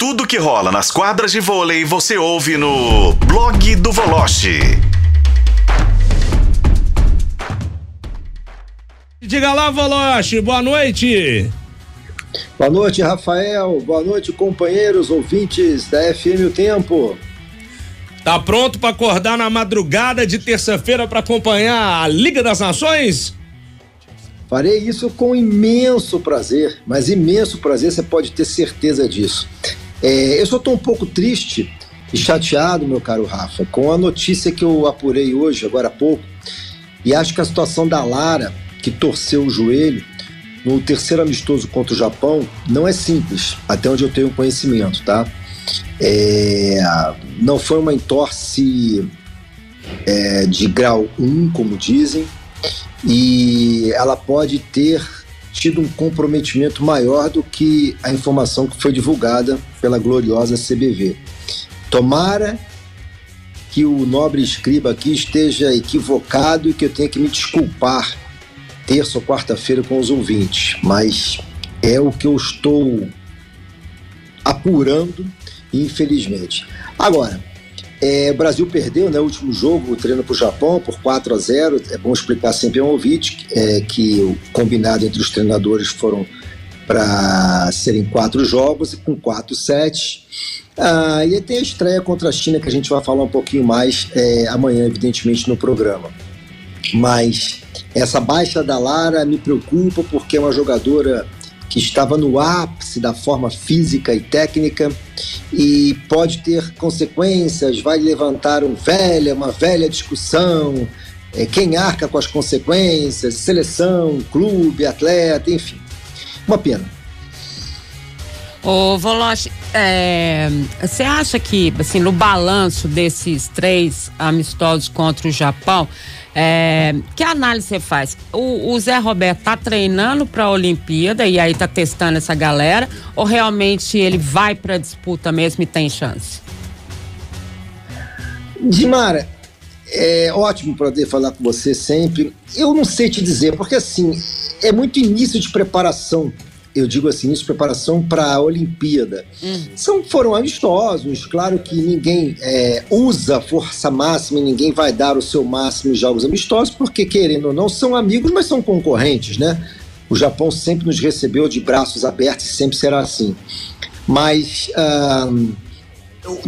Tudo que rola nas quadras de vôlei você ouve no blog do Voloche. Diga lá, Voloche, boa noite. Boa noite, Rafael. Boa noite, companheiros, ouvintes da FM O Tempo. Tá pronto para acordar na madrugada de terça-feira para acompanhar a Liga das Nações? Farei isso com imenso prazer, mas imenso prazer, você pode ter certeza disso. É, eu só estou um pouco triste e chateado, meu caro Rafa, com a notícia que eu apurei hoje, agora há pouco, e acho que a situação da Lara, que torceu o joelho no terceiro amistoso contra o Japão, não é simples, até onde eu tenho conhecimento, tá? É, não foi uma entorse é, de grau 1, como dizem, e ela pode ter tido um comprometimento maior do que a informação que foi divulgada pela gloriosa CBV. Tomara que o nobre escriba aqui esteja equivocado e que eu tenha que me desculpar terça ou quarta-feira com os ouvintes, mas é o que eu estou apurando, infelizmente. Agora, é, o Brasil perdeu, né, o último jogo, o treino para o Japão, por 4 a 0. É bom explicar sempre ao ouvinte é, que o combinado entre os treinadores foram para serem quatro jogos e com quatro sets. Ah, e tem a estreia contra a China que a gente vai falar um pouquinho mais é, amanhã, evidentemente, no programa. Mas essa baixa da Lara me preocupa porque é uma jogadora que estava no ápice da forma física e técnica e pode ter consequências, vai levantar um velha, uma velha discussão, é, quem arca com as consequências, seleção, clube, atleta, enfim. Uma pena. Ô, Voloche, é, você acha que, assim, no balanço desses três amistosos contra o Japão, é, que análise você faz? O, o, Zé Roberto tá treinando para a Olimpíada e aí tá testando essa galera ou realmente ele vai para disputa mesmo e tem chance? Dimara, é ótimo poder falar com você sempre. Eu não sei te dizer, porque assim, é muito início de preparação eu digo assim, isso preparação para a Olimpíada. Uhum. São, foram amistosos, claro que ninguém é, usa força máxima e ninguém vai dar o seu máximo em jogos amistosos, porque querendo ou não, são amigos, mas são concorrentes, né? O Japão sempre nos recebeu de braços abertos e sempre será assim. Mas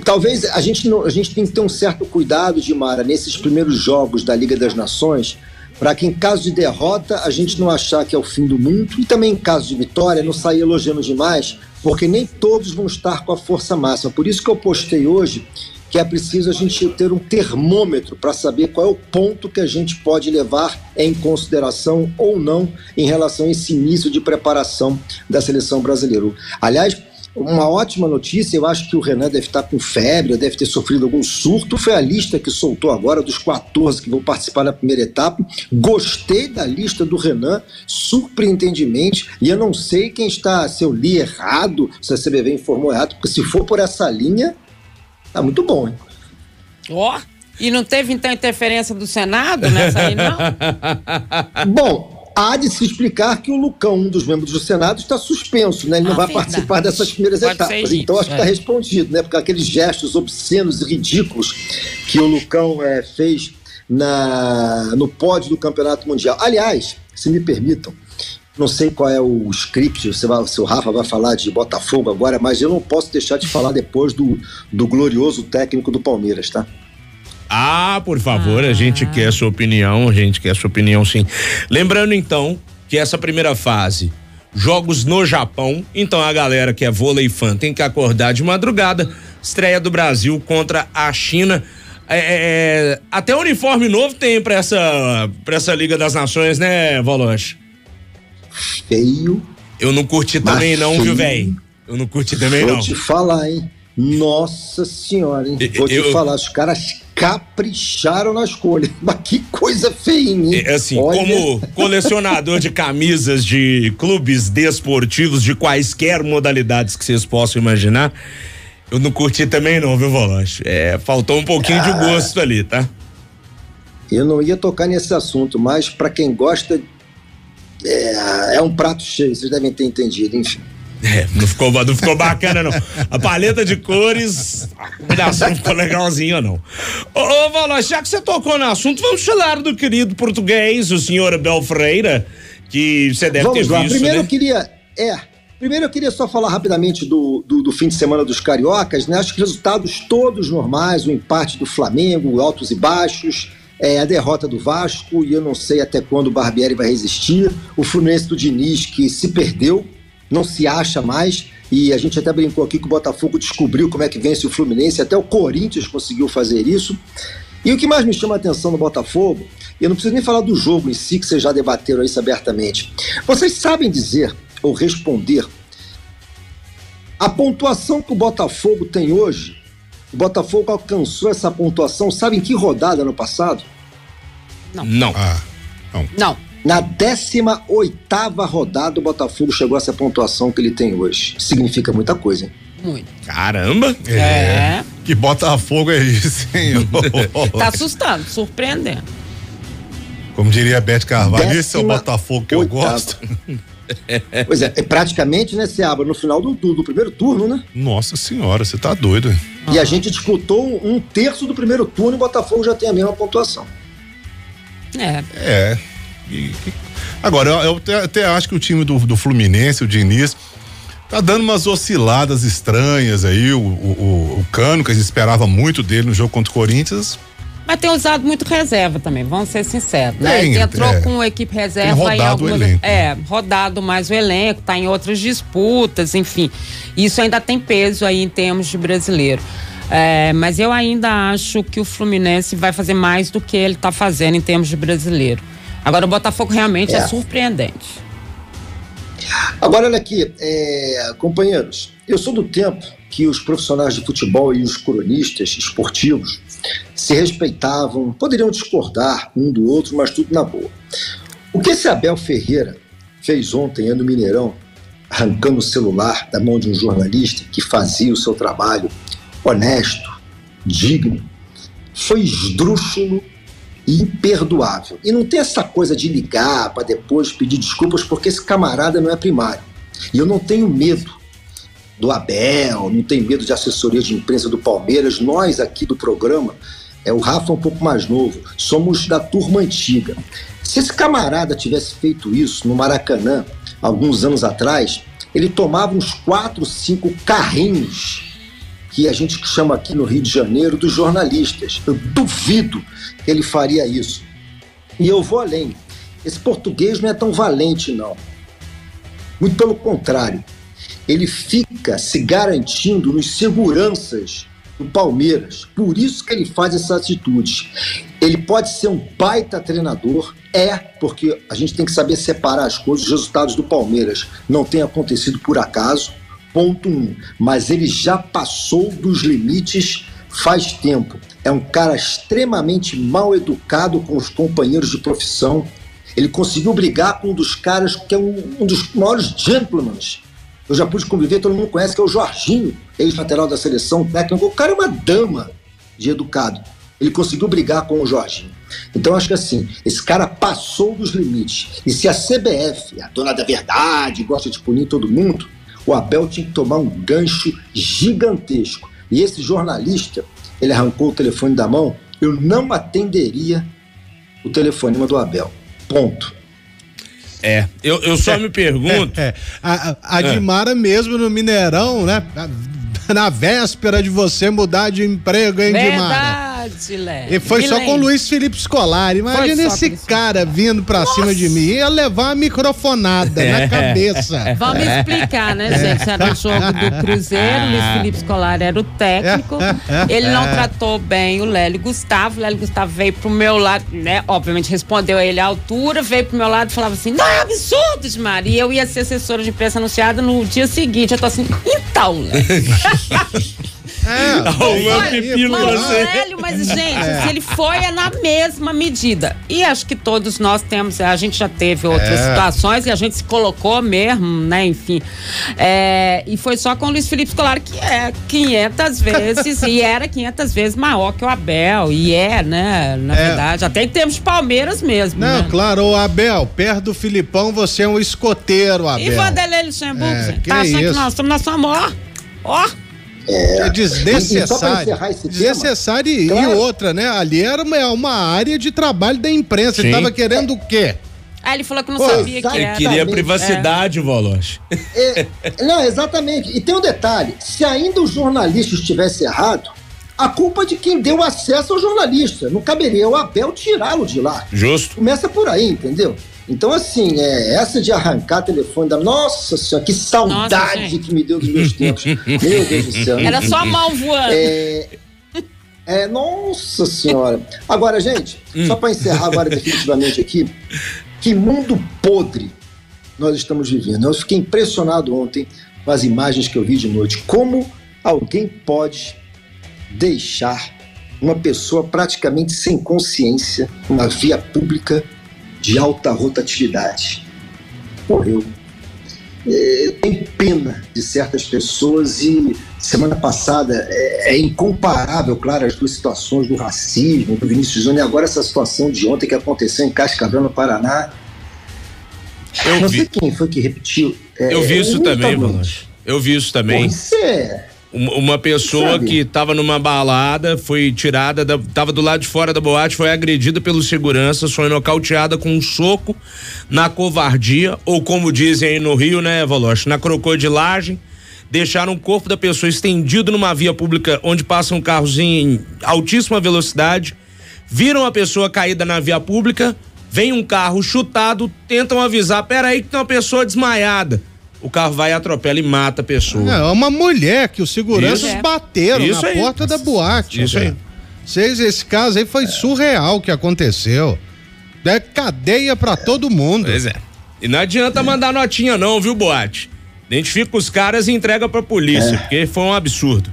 talvez a gente, não, a gente tem que ter um certo cuidado, de Mara, nesses primeiros jogos da Liga das Nações, para que em caso de derrota a gente não achar que é o fim do mundo e também em caso de vitória não sair elogiando demais, porque nem todos vão estar com a força máxima. Por isso que eu postei hoje que é preciso a gente ter um termômetro para saber qual é o ponto que a gente pode levar em consideração ou não em relação a esse início de preparação da seleção brasileira. Aliás, uma ótima notícia, eu acho que o Renan deve estar com febre, deve ter sofrido algum surto. Foi a lista que soltou agora dos 14 que vão participar da primeira etapa. Gostei da lista do Renan, surpreendentemente. E eu não sei quem está, se eu li errado, se a CBV informou errado, porque se for por essa linha, tá muito bom, hein? Ó, oh, e não teve então interferência do Senado nessa aí, não? bom, há de se explicar que o Lucão, um dos membros do Senado, está suspenso, né? Ele não ah, vai verdade. participar dessas primeiras Pode etapas. Então acho que está é. respondido, né? Porque aqueles gestos obscenos e ridículos que o Lucão é, fez na, no pódio do Campeonato Mundial. Aliás, se me permitam, não sei qual é o script, se, vai, se o Rafa vai falar de Botafogo agora, mas eu não posso deixar de falar depois do, do glorioso técnico do Palmeiras, tá? Ah, por favor, ah. a gente quer a sua opinião, a gente quer a sua opinião sim. Lembrando então que essa primeira fase, jogos no Japão, então a galera que é vôlei fã tem que acordar de madrugada, estreia do Brasil contra a China. É, é, é até uniforme novo tem para essa para essa Liga das Nações, né, Voloche? Feio. Eu não curti também não, feio. viu, velho? Eu não curti também Vou não. Vou te falar, hein? Nossa senhora, hein? Vou eu, te falar, os caras capricharam na escolha. Mas que coisa feia, hein? É assim, Olha... como colecionador de camisas de clubes desportivos de quaisquer modalidades que vocês possam imaginar, eu não curti também não, viu, Volante? É, faltou um pouquinho ah, de gosto ali, tá? Eu não ia tocar nesse assunto, mas para quem gosta, é, é um prato cheio, vocês devem ter entendido, enfim. É, não ficou, não ficou bacana, não. A paleta de cores, a combinação não ficou legalzinha, não. Ô, ô Valor, já que você tocou no assunto, vamos falar do querido português, o senhor Abel Freira, que você deve vamos ter lá. visto, Primeiro né? eu queria. É. Primeiro eu queria só falar rapidamente do, do, do fim de semana dos cariocas, né? Acho que resultados todos normais, o empate do Flamengo, altos e baixos. É, a derrota do Vasco, e eu não sei até quando o Barbieri vai resistir. O Fluminense do Diniz, que se perdeu, não se acha mais. E a gente até brincou aqui que o Botafogo descobriu como é que vence o Fluminense, até o Corinthians conseguiu fazer isso. E o que mais me chama a atenção no Botafogo, eu não preciso nem falar do jogo em si, que vocês já debateram isso abertamente. Vocês sabem dizer ou responder a pontuação que o Botafogo tem hoje? O Botafogo alcançou essa pontuação, sabe em que rodada no passado? Não. Ah, Não. Na 18 rodada, o Botafogo chegou a essa pontuação que ele tem hoje. Significa muita coisa, hein? Muito. Caramba! É. que Botafogo é isso, hein? Tá assustando, surpreendendo. Como diria a Beth Carvalho, esse é o Décima Botafogo que eu oitava. gosto. Pois é, é praticamente, né, Seabra, no final do, do, do primeiro turno, né? Nossa senhora, você tá doido. hein? E a gente disputou um terço do primeiro turno e o Botafogo já tem a mesma pontuação. É. É. E- e- agora, eu, eu até, acho que o time do, do Fluminense, o Diniz, tá dando umas osciladas estranhas aí. O, o, o- o Cano, que a gente esperava muito dele no jogo contra o Corinthians, Mas tem usado muito reserva também, vamos ser sinceros. Né? Tem, Ele entrou é. com equipe reserva Tem em rodado o algumas. elenco. É, rodado mais o elenco, tá em outras disputas, enfim. Isso ainda tem peso aí em termos de brasileiro. É, mas eu ainda acho que o Fluminense vai fazer mais do que ele tá fazendo em termos de brasileiro. Agora o Botafogo realmente é, É. surpreendente. Agora, olha aqui, é, companheiros, eu sou do tempo que os profissionais de futebol e os cronistas esportivos se respeitavam, poderiam discordar um do outro, mas tudo na boa. O que esse Abel Ferreira fez ontem no Mineirão, arrancando o celular da mão de um jornalista que fazia o seu trabalho honesto, digno, foi esdrúxulo imperdoável. E não tem essa coisa de ligar para depois pedir desculpas, porque esse camarada não é primário. E eu não tenho medo do Abel, não tenho medo de assessoria de imprensa do Palmeiras. Nós aqui do programa, é o Rafa um pouco mais novo, somos da turma antiga. Se esse camarada tivesse feito isso no Maracanã, alguns anos atrás, ele tomava uns quatro, cinco carrinhos que a gente chama aqui no Rio de Janeiro dos jornalistas. Eu duvido que ele faria isso. E eu vou além. Esse português não é tão valente, não. Muito pelo contrário. Ele fica se garantindo nos seguranças do Palmeiras. Por isso que ele faz essas atitudes. Ele pode ser um baita treinador, é, porque a gente tem que saber separar as coisas. Os resultados do Palmeiras não têm acontecido por acaso. Ponto um. Mas ele já passou dos limites faz tempo. É um cara extremamente mal educado com os companheiros de profissão. Ele conseguiu brigar com um dos caras que é um, um dos maiores gentlemen. Eu já pude conviver, todo mundo conhece, que é o Jorginho, ex-lateral da seleção técnica. O cara é uma dama de educado. Ele conseguiu brigar com o Jorginho. Então, acho que assim, esse cara passou dos limites. E se a CBF, a dona da verdade, gosta de punir todo mundo, o Abel tinha que tomar um gancho gigantesco. E esse jornalista, ele arrancou o telefone da mão, eu não atenderia o telefonema do Abel. Ponto. É, eu, eu só me pergunto. É, a, a- a Dimara mesmo no Mineirão, né? Na véspera de você mudar de emprego, hein, Dimara? Verdade, Léo. E foi Me só com o. Luiz Felipe Scolari. Imagina esse cara vindo pra cima de mim. Ia levar uma microfonada É. na cabeça. Vamos explicar, né, gente? Era o jogo do Cruzeiro, Luiz Felipe Scolari era o técnico. Ele não tratou bem o Lélio Gustavo. O Lélio Gustavo veio pro meu lado, né? Obviamente respondeu a ele à altura, veio pro meu lado e falava assim: não, é absurdo, Dimar. E eu ia ser assessora de imprensa anunciada no dia seguinte. Eu tô assim, então, Lélio. É, Arrumando pepino pra Mas, você. Hélio, mas, gente, se ele foi, é na mesma medida. E acho que todos nós temos, a gente já teve outras É. situações e a gente se colocou mesmo, né, enfim. É, e foi só com o Luiz Felipe Scolari que é 500 vezes, e era 500 vezes maior que o Abel, e é, né, na É. verdade, até em termos de Palmeiras mesmo, Não, né? claro, ô Abel, perto do Filipão você é um escoteiro, E Abel. Vanderlei Luxemburgo, É, gente, que tá achando isso. que nós estamos na sua maior? Ó, É E pra desnecessário. tema, Desnecessário e, e claro. outra, né? Ali era uma, uma área de trabalho da imprensa. Ele Sim. tava querendo o quê? aí ele falou que não Pô, sabia que sabe- Ele era. queria privacidade, Voloche. É, não, exatamente. E tem um detalhe: se ainda o jornalista estivesse errado, a culpa é de quem deu acesso ao jornalista. Não caberia o Abel tirá-lo de lá. Justo. Começa por aí, entendeu? Então, assim, é, essa de arrancar telefone da. Nossa senhora, que saudade gente. que me deu dos meus tempos. Meu Deus do céu. Era só a mão voando. É, é, nossa senhora. Agora, gente, só para encerrar agora definitivamente aqui, que mundo podre nós estamos vivendo. Eu fiquei impressionado ontem com as imagens que eu vi de noite. Como alguém pode deixar uma pessoa praticamente sem consciência na via pública de alta rotatividade? Morreu. É, tem pena de certas pessoas e semana passada é, é incomparável, claro, as duas situações do racismo, do Vinícius Júnior e agora essa situação de ontem que aconteceu em Cascavel, no Paraná. Eu Não vi. sei quem foi que repetiu. É, Eu vi isso muita também. Voloche. Eu vi isso também. Isso é. Uma, pessoa Sabe? que tava numa balada, foi tirada, da, tava do lado de fora da boate, foi agredida pelo segurança, foi nocauteada com um soco na covardia, ou como dizem aí no Rio, né, Voloche, na crocodilagem. Deixaram o corpo da pessoa estendido numa via pública onde passam carros em altíssima velocidade. Viram a pessoa caída na via pública, vem um carro chutado, tentam avisar: peraí, que tem uma pessoa desmaiada. O carro vai, atropela e mata a pessoa. É uma mulher que os seguranças Isso. bateram Isso na aí. porta da boate. Isso aí. Vocês, esse caso aí foi surreal que aconteceu. É cadeia pra todo mundo. Pois é. E não adianta mandar notinha, não, viu, Boate? Identifica os caras e entrega pra polícia, porque foi um absurdo.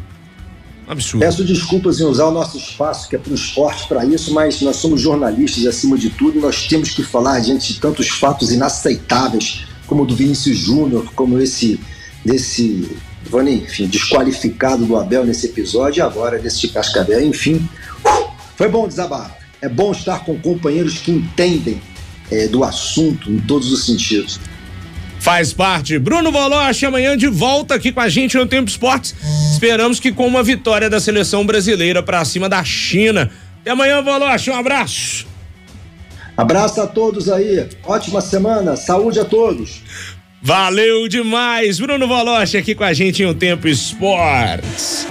Um absurdo. Peço desculpas em usar o nosso espaço, que é para o esporte, para isso, mas nós somos jornalistas acima de tudo e nós temos que falar diante de tantos fatos inaceitáveis, como o do Vinícius Júnior, como esse desse, enfim, desqualificado do Abel nesse episódio e agora desse de Cascavel. Enfim, foi bom desabafo. É bom estar com companheiros que entendem eh, do assunto em todos os sentidos. Faz parte. Bruno Voloche, amanhã de volta aqui com a gente no Tempo Esportes. Esperamos que com uma vitória da seleção brasileira pra cima da China. Até amanhã, Voloche. Um abraço. Abraço a todos aí, ótima semana, saúde a todos. Valeu demais. Bruno Voloche aqui com a gente em um Tempo Esportes.